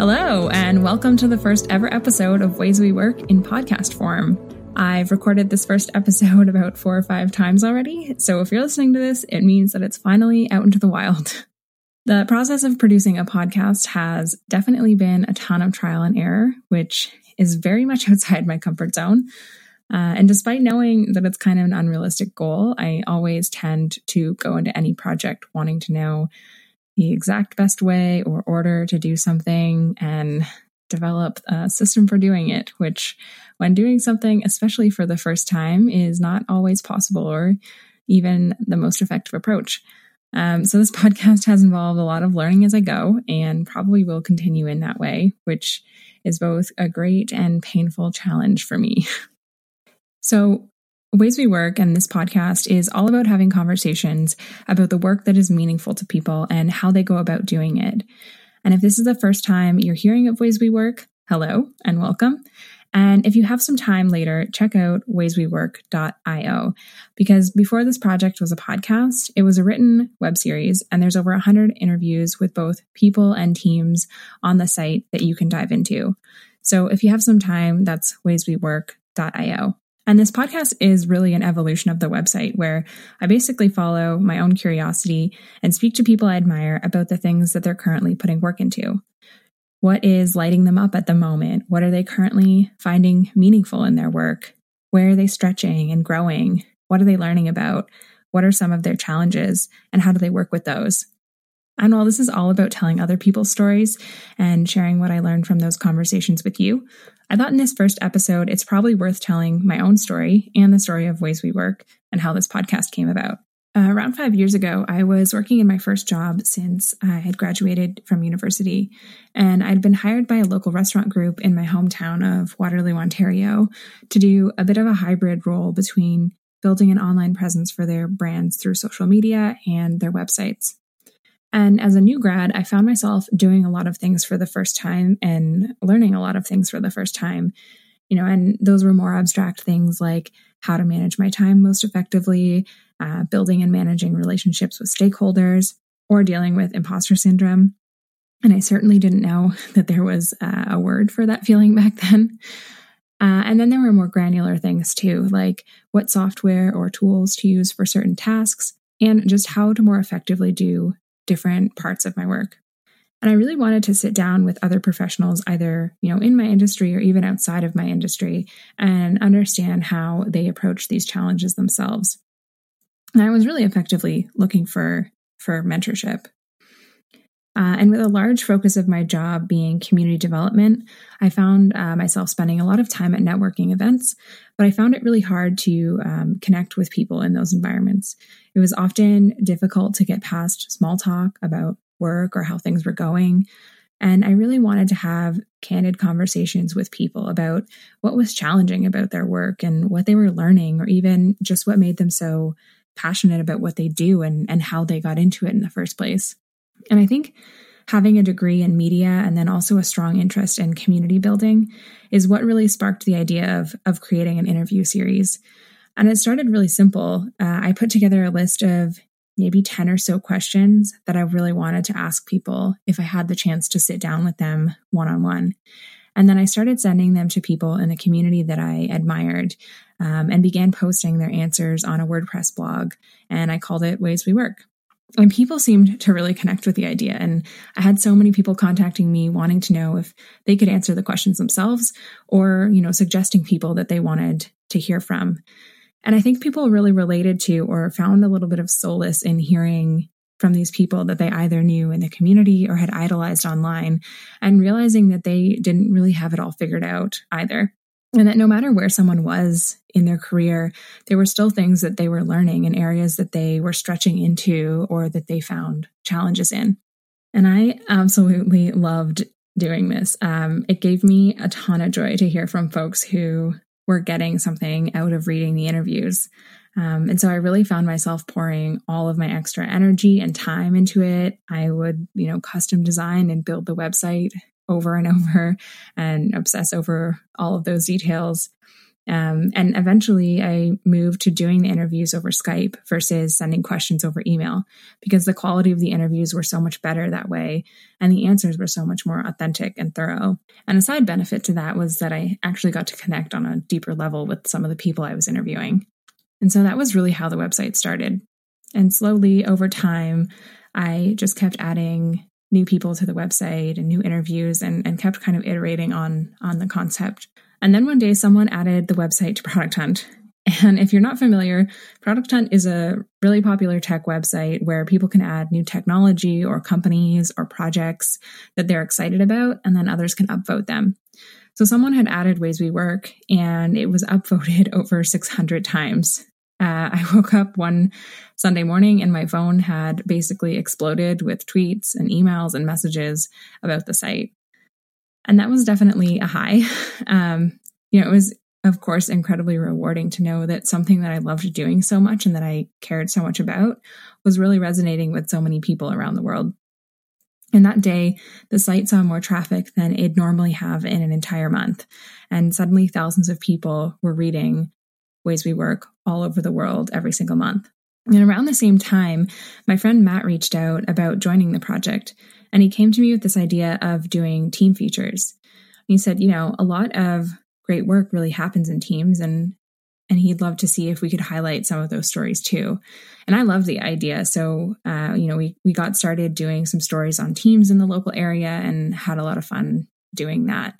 Hello, and welcome to the first ever episode of Ways We Work in podcast form. I've recorded this first episode about four or five times already, so if you're listening to this, it means that it's finally out into the wild. The process of producing a podcast has definitely been a ton of trial and error, which is very much outside my comfort zone. Uh, and despite knowing that it's kind of an unrealistic goal, I always tend to go into any project wanting to know the exact best way or order to do something and develop a system for doing it, which, when doing something, especially for the first time, is not always possible or even the most effective approach. Um, so, this podcast has involved a lot of learning as I go and probably will continue in that way, which is both a great and painful challenge for me. so, Ways We Work and this podcast is all about having conversations about the work that is meaningful to people and how they go about doing it. And if this is the first time you're hearing of Ways We Work, hello and welcome. And if you have some time later, check out wayswework.io because before this project was a podcast, it was a written web series and there's over 100 interviews with both people and teams on the site that you can dive into. So if you have some time, that's wayswework.io. And this podcast is really an evolution of the website where I basically follow my own curiosity and speak to people I admire about the things that they're currently putting work into. What is lighting them up at the moment? What are they currently finding meaningful in their work? Where are they stretching and growing? What are they learning about? What are some of their challenges? And how do they work with those? And while this is all about telling other people's stories and sharing what I learned from those conversations with you, I thought in this first episode, it's probably worth telling my own story and the story of Ways We Work and how this podcast came about. Uh, around five years ago, I was working in my first job since I had graduated from university, and I'd been hired by a local restaurant group in my hometown of Waterloo, Ontario, to do a bit of a hybrid role between building an online presence for their brands through social media and their websites. And as a new grad, I found myself doing a lot of things for the first time and learning a lot of things for the first time. You know, and those were more abstract things like how to manage my time most effectively, uh, building and managing relationships with stakeholders, or dealing with imposter syndrome. And I certainly didn't know that there was uh, a word for that feeling back then. Uh, and then there were more granular things too, like what software or tools to use for certain tasks, and just how to more effectively do different parts of my work. And I really wanted to sit down with other professionals, either, you know, in my industry or even outside of my industry, and understand how they approach these challenges themselves. And I was really effectively looking for for mentorship. Uh, and with a large focus of my job being community development, I found uh, myself spending a lot of time at networking events, but I found it really hard to um, connect with people in those environments. It was often difficult to get past small talk about work or how things were going. And I really wanted to have candid conversations with people about what was challenging about their work and what they were learning, or even just what made them so passionate about what they do and, and how they got into it in the first place. And I think having a degree in media and then also a strong interest in community building is what really sparked the idea of, of creating an interview series. And it started really simple. Uh, I put together a list of maybe 10 or so questions that I really wanted to ask people if I had the chance to sit down with them one on one. And then I started sending them to people in the community that I admired um, and began posting their answers on a WordPress blog. And I called it Ways We Work. And people seemed to really connect with the idea. And I had so many people contacting me wanting to know if they could answer the questions themselves or, you know, suggesting people that they wanted to hear from. And I think people really related to or found a little bit of solace in hearing from these people that they either knew in the community or had idolized online and realizing that they didn't really have it all figured out either. And that no matter where someone was in their career, there were still things that they were learning in areas that they were stretching into or that they found challenges in. And I absolutely loved doing this. Um, it gave me a ton of joy to hear from folks who were getting something out of reading the interviews. Um, and so I really found myself pouring all of my extra energy and time into it. I would, you know, custom design and build the website over and over and obsess over all of those details. Um, and eventually I moved to doing the interviews over Skype versus sending questions over email because the quality of the interviews were so much better that way. And the answers were so much more authentic and thorough. And a side benefit to that was that I actually got to connect on a deeper level with some of the people I was interviewing. And so that was really how the website started. And slowly over time, I just kept adding new people to the website and new interviews and, and kept kind of iterating on on the concept. And then one day someone added the website to Product Hunt. And if you're not familiar, Product Hunt is a really popular tech website where people can add new technology or companies or projects that they're excited about, and then others can upvote them. So someone had added Ways We Work, and it was upvoted over 600 times. Uh, I woke up one Sunday morning and my phone had basically exploded with tweets and emails and messages about the site. And that was definitely a high. Um, you know, it was, of course, incredibly rewarding to know that something that I loved doing so much and that I cared so much about was really resonating with so many people around the world. And that day, the site saw more traffic than it'd normally have in an entire month. And suddenly, thousands of people were reading Ways We Work all over the world every single month. And around the same time, my friend Matt reached out about joining the project, and he came to me with this idea of doing team features. He said, you know, a lot of great work really happens in teams, and and he'd love to see if we could highlight some of those stories too. And I love the idea. So, uh, you know, we we got started doing some stories on teams in the local area and had a lot of fun doing that.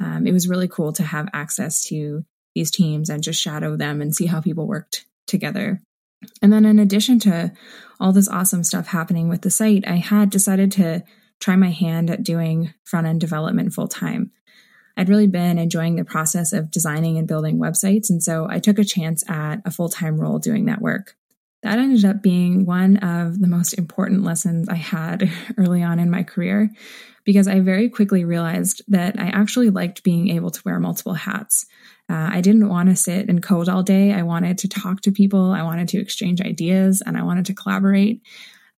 Um, it was really cool to have access to these teams and just shadow them and see how people worked together. And then, in addition to all this awesome stuff happening with the site, I had decided to try my hand at doing front end development full time. I'd really been enjoying the process of designing and building websites, and so I took a chance at a full time role doing that work. That ended up being one of the most important lessons I had early on in my career because I very quickly realized that I actually liked being able to wear multiple hats. Uh, I didn't want to sit and code all day. I wanted to talk to people. I wanted to exchange ideas and I wanted to collaborate.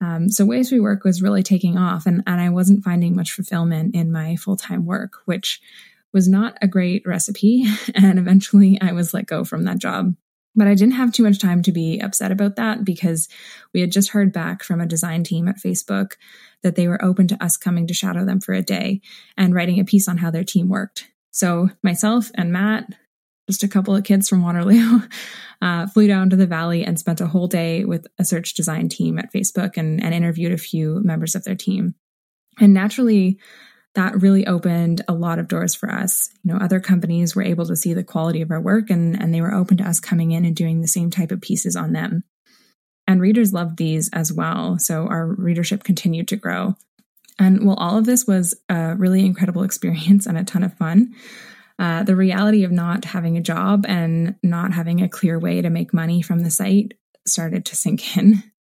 Um, so Ways We Work was really taking off, and, and I wasn't finding much fulfillment in my full time work, which was not a great recipe. And eventually I was let go from that job. But I didn't have too much time to be upset about that because we had just heard back from a design team at Facebook that they were open to us coming to shadow them for a day and writing a piece on how their team worked. So myself and Matt just a couple of kids from Waterloo, uh, flew down to the valley and spent a whole day with a search design team at Facebook and, and interviewed a few members of their team. And naturally, that really opened a lot of doors for us. You know, other companies were able to see the quality of our work and, and they were open to us coming in and doing the same type of pieces on them. And readers loved these as well. So our readership continued to grow. And while all of this was a really incredible experience and a ton of fun, uh, the reality of not having a job and not having a clear way to make money from the site started to sink in.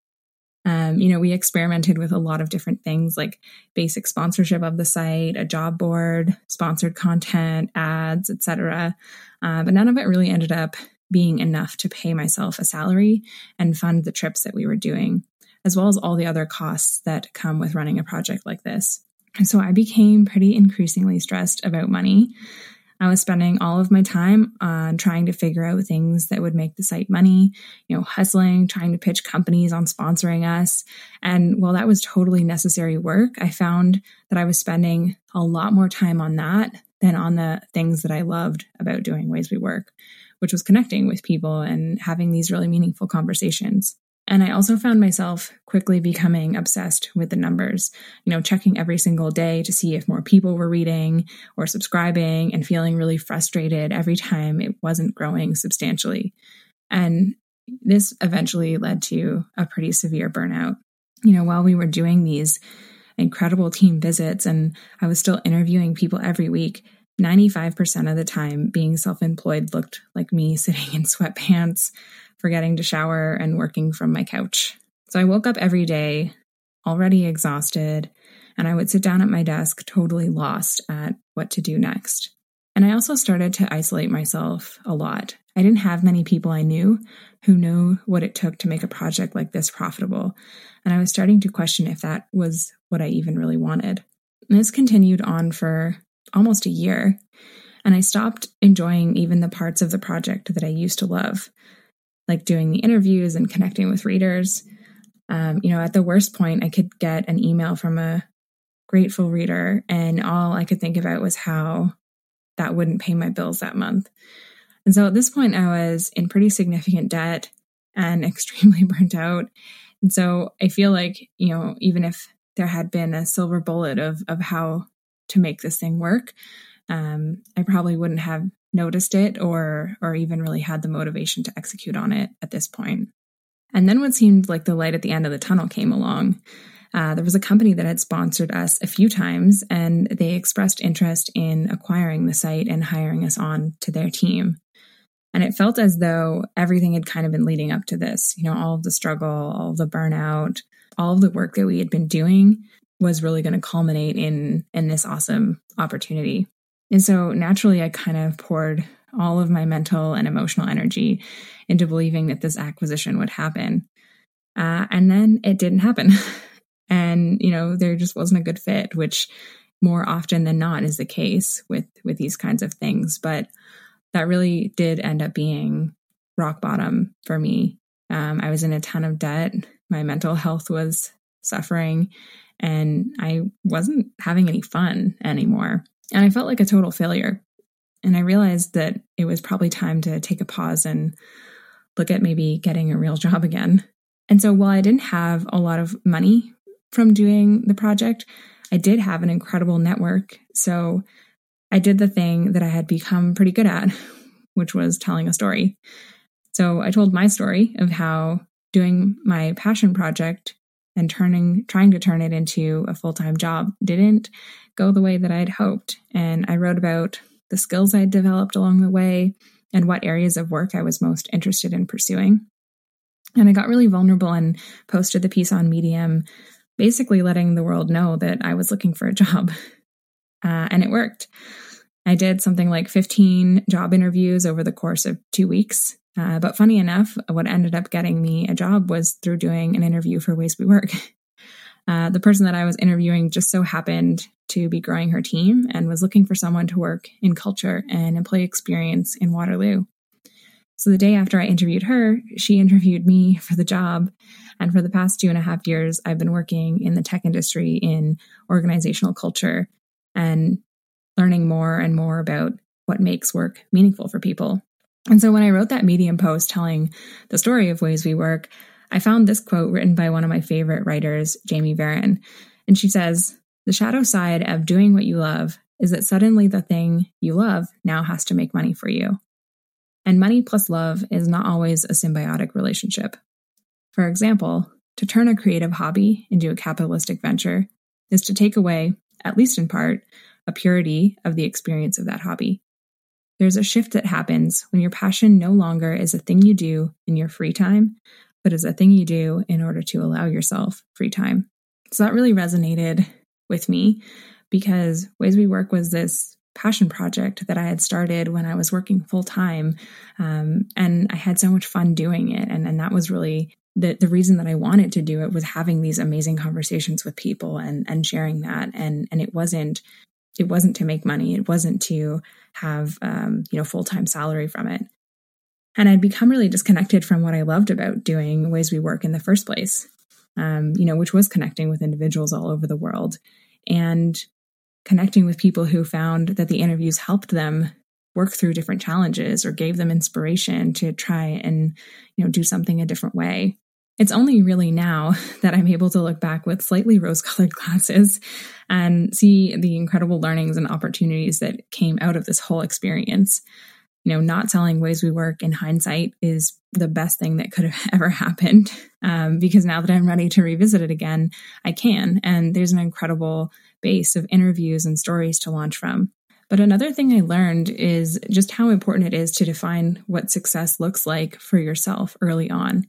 Um, you know, we experimented with a lot of different things like basic sponsorship of the site, a job board, sponsored content, ads, etc. Uh, but none of it really ended up being enough to pay myself a salary and fund the trips that we were doing, as well as all the other costs that come with running a project like this. And so I became pretty increasingly stressed about money. I was spending all of my time on trying to figure out things that would make the site money, you know, hustling, trying to pitch companies on sponsoring us. And while that was totally necessary work, I found that I was spending a lot more time on that than on the things that I loved about doing Ways We Work, which was connecting with people and having these really meaningful conversations. And I also found myself quickly becoming obsessed with the numbers, you know, checking every single day to see if more people were reading or subscribing and feeling really frustrated every time it wasn't growing substantially. And this eventually led to a pretty severe burnout. You know, while we were doing these incredible team visits and I was still interviewing people every week, 95% of the time being self employed looked like me sitting in sweatpants, forgetting to shower, and working from my couch. So I woke up every day already exhausted, and I would sit down at my desk totally lost at what to do next. And I also started to isolate myself a lot. I didn't have many people I knew who knew what it took to make a project like this profitable, and I was starting to question if that was what I even really wanted. And this continued on for almost a year. And I stopped enjoying even the parts of the project that I used to love, like doing the interviews and connecting with readers. Um, you know, at the worst point, I could get an email from a grateful reader, and all I could think about was how that wouldn't pay my bills that month. And so at this point, I was in pretty significant debt and extremely burnt out. And so I feel like, you know, even if there had been a silver bullet of, of how to make this thing work, um, I probably wouldn't have noticed it or or even really had the motivation to execute on it at this point. And then what seemed like the light at the end of the tunnel came along. Uh, there was a company that had sponsored us a few times, and they expressed interest in acquiring the site and hiring us on to their team. And it felt as though everything had kind of been leading up to this. You know, all of the struggle, all the burnout, all of the work that we had been doing was really going to culminate in in this awesome opportunity. And so naturally I kind of poured all of my mental and emotional energy into believing that this acquisition would happen. Uh, and then it didn't happen. and, you know, there just wasn't a good fit, which more often than not is the case with with these kinds of things. But that really did end up being rock bottom for me. Um, I was in a ton of debt. My mental health was suffering, and I wasn't having any fun anymore. And I felt like a total failure. And I realized that it was probably time to take a pause and look at maybe getting a real job again. And so while I didn't have a lot of money from doing the project, I did have an incredible network. So I did the thing that I had become pretty good at, which was telling a story. So I told my story of how doing my passion project and turning trying to turn it into a full-time job didn't go the way that I'd hoped. And I wrote about the skills I'd developed along the way and what areas of work I was most interested in pursuing. And I got really vulnerable and posted the piece on Medium, basically letting the world know that I was looking for a job. Uh, and it worked. I did something like 15 job interviews over the course of two weeks. Uh, but funny enough, what ended up getting me a job was through doing an interview for Ways We Work. Uh, the person that I was interviewing just so happened to be growing her team and was looking for someone to work in culture and employee experience in Waterloo. So the day after I interviewed her, she interviewed me for the job. And for the past two and a half years, I've been working in the tech industry in organizational culture and learning more and more about what makes work meaningful for people. And so when I wrote that Medium post telling the story of Ways We Work, I found this quote written by one of my favorite writers, Jamie Varon. And she says, The shadow side of doing what you love is that suddenly the thing you love now has to make money for you. And money plus love is not always a symbiotic relationship. For example, to turn a creative hobby into a capitalistic venture is to take away, at least in part, a purity of the experience of that hobby. There's a shift that happens when your passion no longer is a thing you do in your free time, but is a thing you do in order to allow yourself free time. So that really resonated with me because Ways We Work was this passion project that I had started when I was working full time. Um, and I had so much fun doing it. And, and that was really the, the reason that I wanted to do it was having these amazing conversations with people and, and sharing that. And, and it wasn't, it wasn't to make money. It wasn't to have, um, you know, full-time salary from it. And I'd become really disconnected from what I loved about doing ways we work in the first place, um, you know, which was connecting with individuals all over the world and connecting with people who found that the interviews helped them work through different challenges or gave them inspiration to try and, you know, do something a different way. It's only really now that I'm able to look back with slightly rose colored glasses and see the incredible learnings and opportunities that came out of this whole experience you know, not telling ways we work in hindsight is the best thing that could have ever happened. Um, because now that I'm ready to revisit it again, I can. And there's an incredible base of interviews and stories to launch from. But another thing I learned is just how important it is to define what success looks like for yourself early on.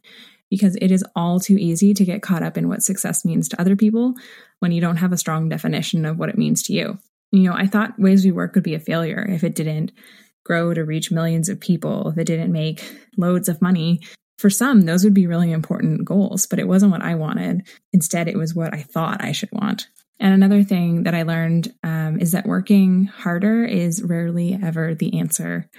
Because it is all too easy to get caught up in what success means to other people when you don't have a strong definition of what it means to you. You know, I thought Ways We Work would be a failure if it didn't grow to reach millions of people, that didn't make loads of money. For some, those would be really important goals, but it wasn't what I wanted. Instead, it was what I thought I should want. And another thing that I learned um, is that working harder is rarely ever the answer.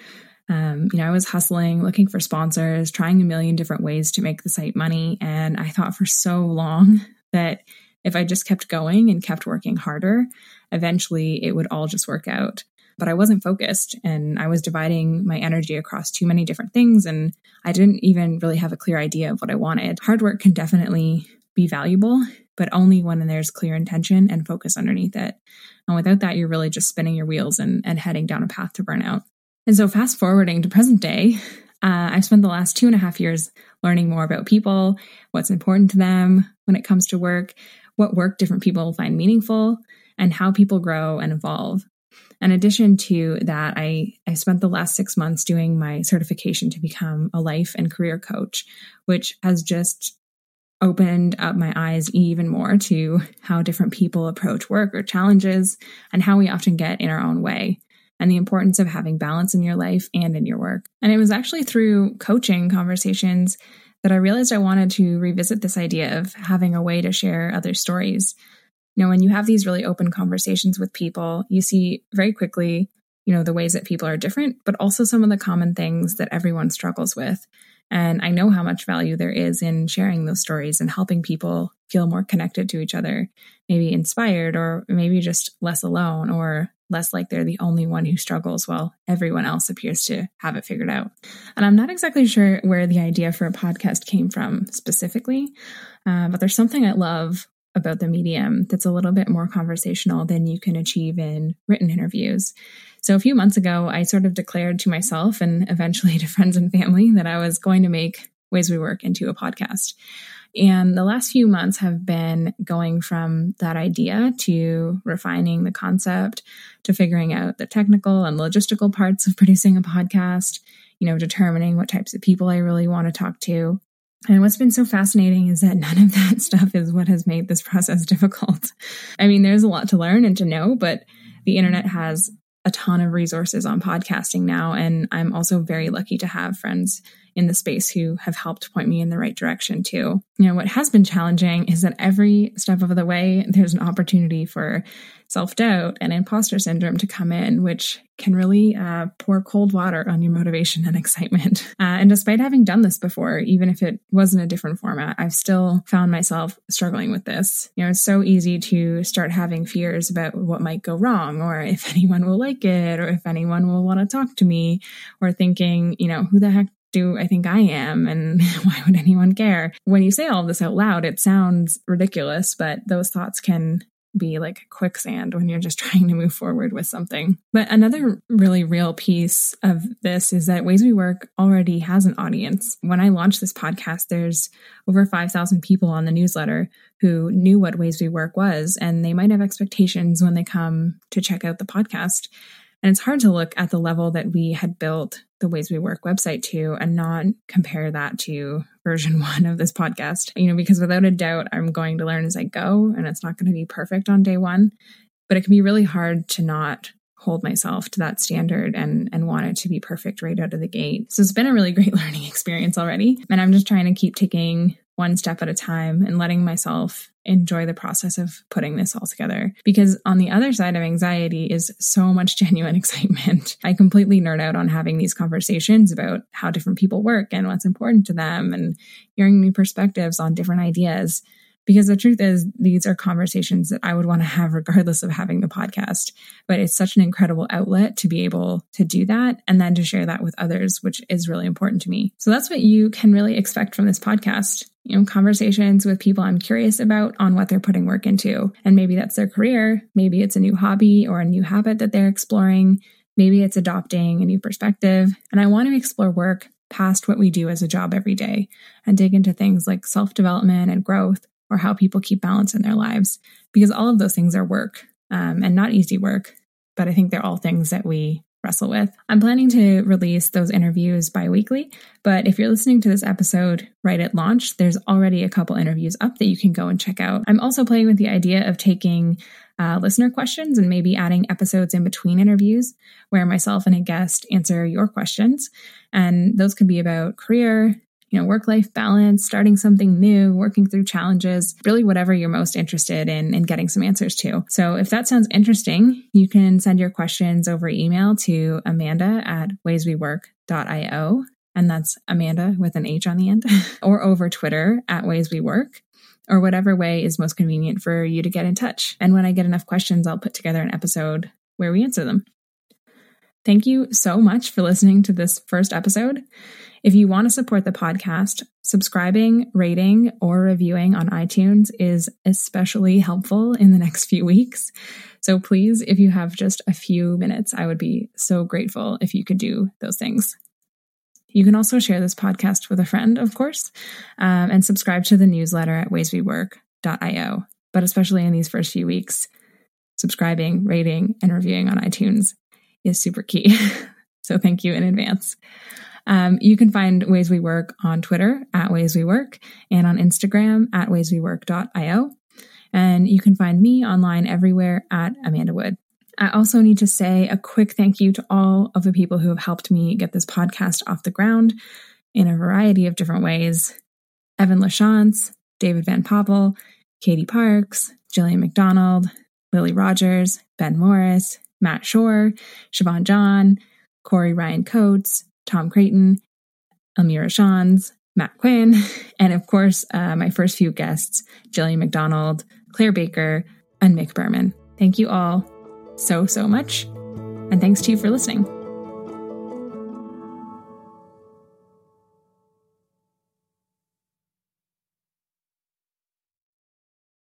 Um, you know, I was hustling, looking for sponsors, trying a million different ways to make the site money. And I thought for so long that if I just kept going and kept working harder, eventually it would all just work out. But I wasn't focused and I was dividing my energy across too many different things. And I didn't even really have a clear idea of what I wanted. Hard work can definitely be valuable, but only when there's clear intention and focus underneath it. And without that, you're really just spinning your wheels and, and heading down a path to burnout. And so, fast forwarding to present day, uh, I've spent the last two and a half years learning more about people, what's important to them when it comes to work, what work different people find meaningful, and how people grow and evolve. In addition to that, I, I spent the last six months doing my certification to become a life and career coach, which has just opened up my eyes even more to how different people approach work or challenges and how we often get in our own way and the importance of having balance in your life and in your work. And it was actually through coaching conversations that I realized I wanted to revisit this idea of having a way to share other stories. You know, when you have these really open conversations with people, you see very quickly, you know, the ways that people are different, but also some of the common things that everyone struggles with. And I know how much value there is in sharing those stories and helping people feel more connected to each other, maybe inspired or maybe just less alone or less like they're the only one who struggles while everyone else appears to have it figured out. And I'm not exactly sure where the idea for a podcast came from specifically, uh, but there's something I love about the medium that's a little bit more conversational than you can achieve in written interviews. So a few months ago, I sort of declared to myself and eventually to friends and family that I was going to make Ways We Work into a podcast. And the last few months have been going from that idea to refining the concept to figuring out the technical and logistical parts of producing a podcast, you know, determining what types of people I really want to talk to. And what's been so fascinating is that none of that stuff is what has made this process difficult. I mean, there's a lot to learn and to know, but the internet has a ton of resources on podcasting now. And I'm also very lucky to have friends in the space who have helped point me in the right direction too. You know, what has been challenging is that every step of the way, there's an opportunity for self doubt and imposter syndrome to come in, which can really uh, pour cold water on your motivation and excitement. Uh, and despite having done this before, even if it was in a different format, I've still found myself struggling with this. You know, it's so easy to start having fears about what might go wrong, or if anyone will like it, or if anyone will want to talk to me, or thinking, you know, who the heck do I think I am? And why would anyone care? When you say all this out loud, it sounds ridiculous, but those thoughts can be like quicksand when you're just trying to move forward with something. But another really real piece of this is that Ways We Work already has an audience. When I launched this podcast, there's over 5,000 people on the newsletter who knew what Ways We Work was, and they might have expectations when they come to check out the podcast. And it's hard to look at the level that we had built the Ways We Work website to and not compare that to version one of this podcast. You know, because without a doubt, I'm going to learn as I go and it's not going to be perfect on day one. But it can be really hard to not hold myself to that standard and and want it to be perfect right out of the gate. So it's been a really great learning experience already. And I'm just trying to keep taking one step at a time and letting myself enjoy the process of putting this all together. Because on the other side of anxiety is so much genuine excitement. I completely nerd out on having these conversations about how different people work and what's important to them and hearing new perspectives on different ideas. Because the truth is, these are conversations that I would want to have regardless of having the podcast. But it's such an incredible outlet to be able to do that and then to share that with others, which is really important to me. So that's what you can really expect from this podcast you know, conversations with people I'm curious about on what they're putting work into. And maybe that's their career. Maybe it's a new hobby or a new habit that they're exploring. Maybe it's adopting a new perspective. And I want to explore work past what we do as a job every day and dig into things like self development and growth or how people keep balance in their lives because all of those things are work um, and not easy work. But I think they're all things that we wrestle with. I'm planning to release those interviews bi weekly, but if you're listening to this episode right at launch, there's already a couple interviews up that you can go and check out. I'm also playing with the idea of taking uh, listener questions and maybe adding episodes in between interviews where myself and a guest answer your questions. And those could be about career, you know, work life balance, starting something new, working through challenges, really whatever you're most interested in in getting some answers to. So if that sounds interesting, you can send your questions over email to Amanda at wayswework.io. And that's Amanda with an H on the end, or over Twitter at Ways We Work or whatever way is most convenient for you to get in touch. And when I get enough questions, I'll put together an episode where we answer them. Thank you so much for listening to this first episode. If you want to support the podcast, subscribing, rating, or reviewing on iTunes is especially helpful in the next few weeks. So please, if you have just a few minutes, I would be so grateful if you could do those things. You can also share this podcast with a friend, of course, um, and subscribe to the newsletter at wayswework.io. But especially in these first few weeks, subscribing, rating, and reviewing on iTunes is super key. so thank you in advance. Um, you can find Ways We Work on Twitter at Ways We Work and on Instagram at wayswework.io. And you can find me online everywhere at Amandah Wood. I also need to say a quick thank you to all of the people who have helped me get this podcast off the ground in a variety of different ways. Evan LaChance, David Van Poppel, Katie Parks, Jillian McDonald, Lily Rogers, Ben Morris, Matt Shore, Siobhan John, Corey Ryan Coates, Tom Creighton, Elmira Shans, Matt Quinn, and of course, uh, my first few guests, Jillian McDonald, Claire Baker, and Mick Berman. Thank you all so, so much. And thanks to you for listening.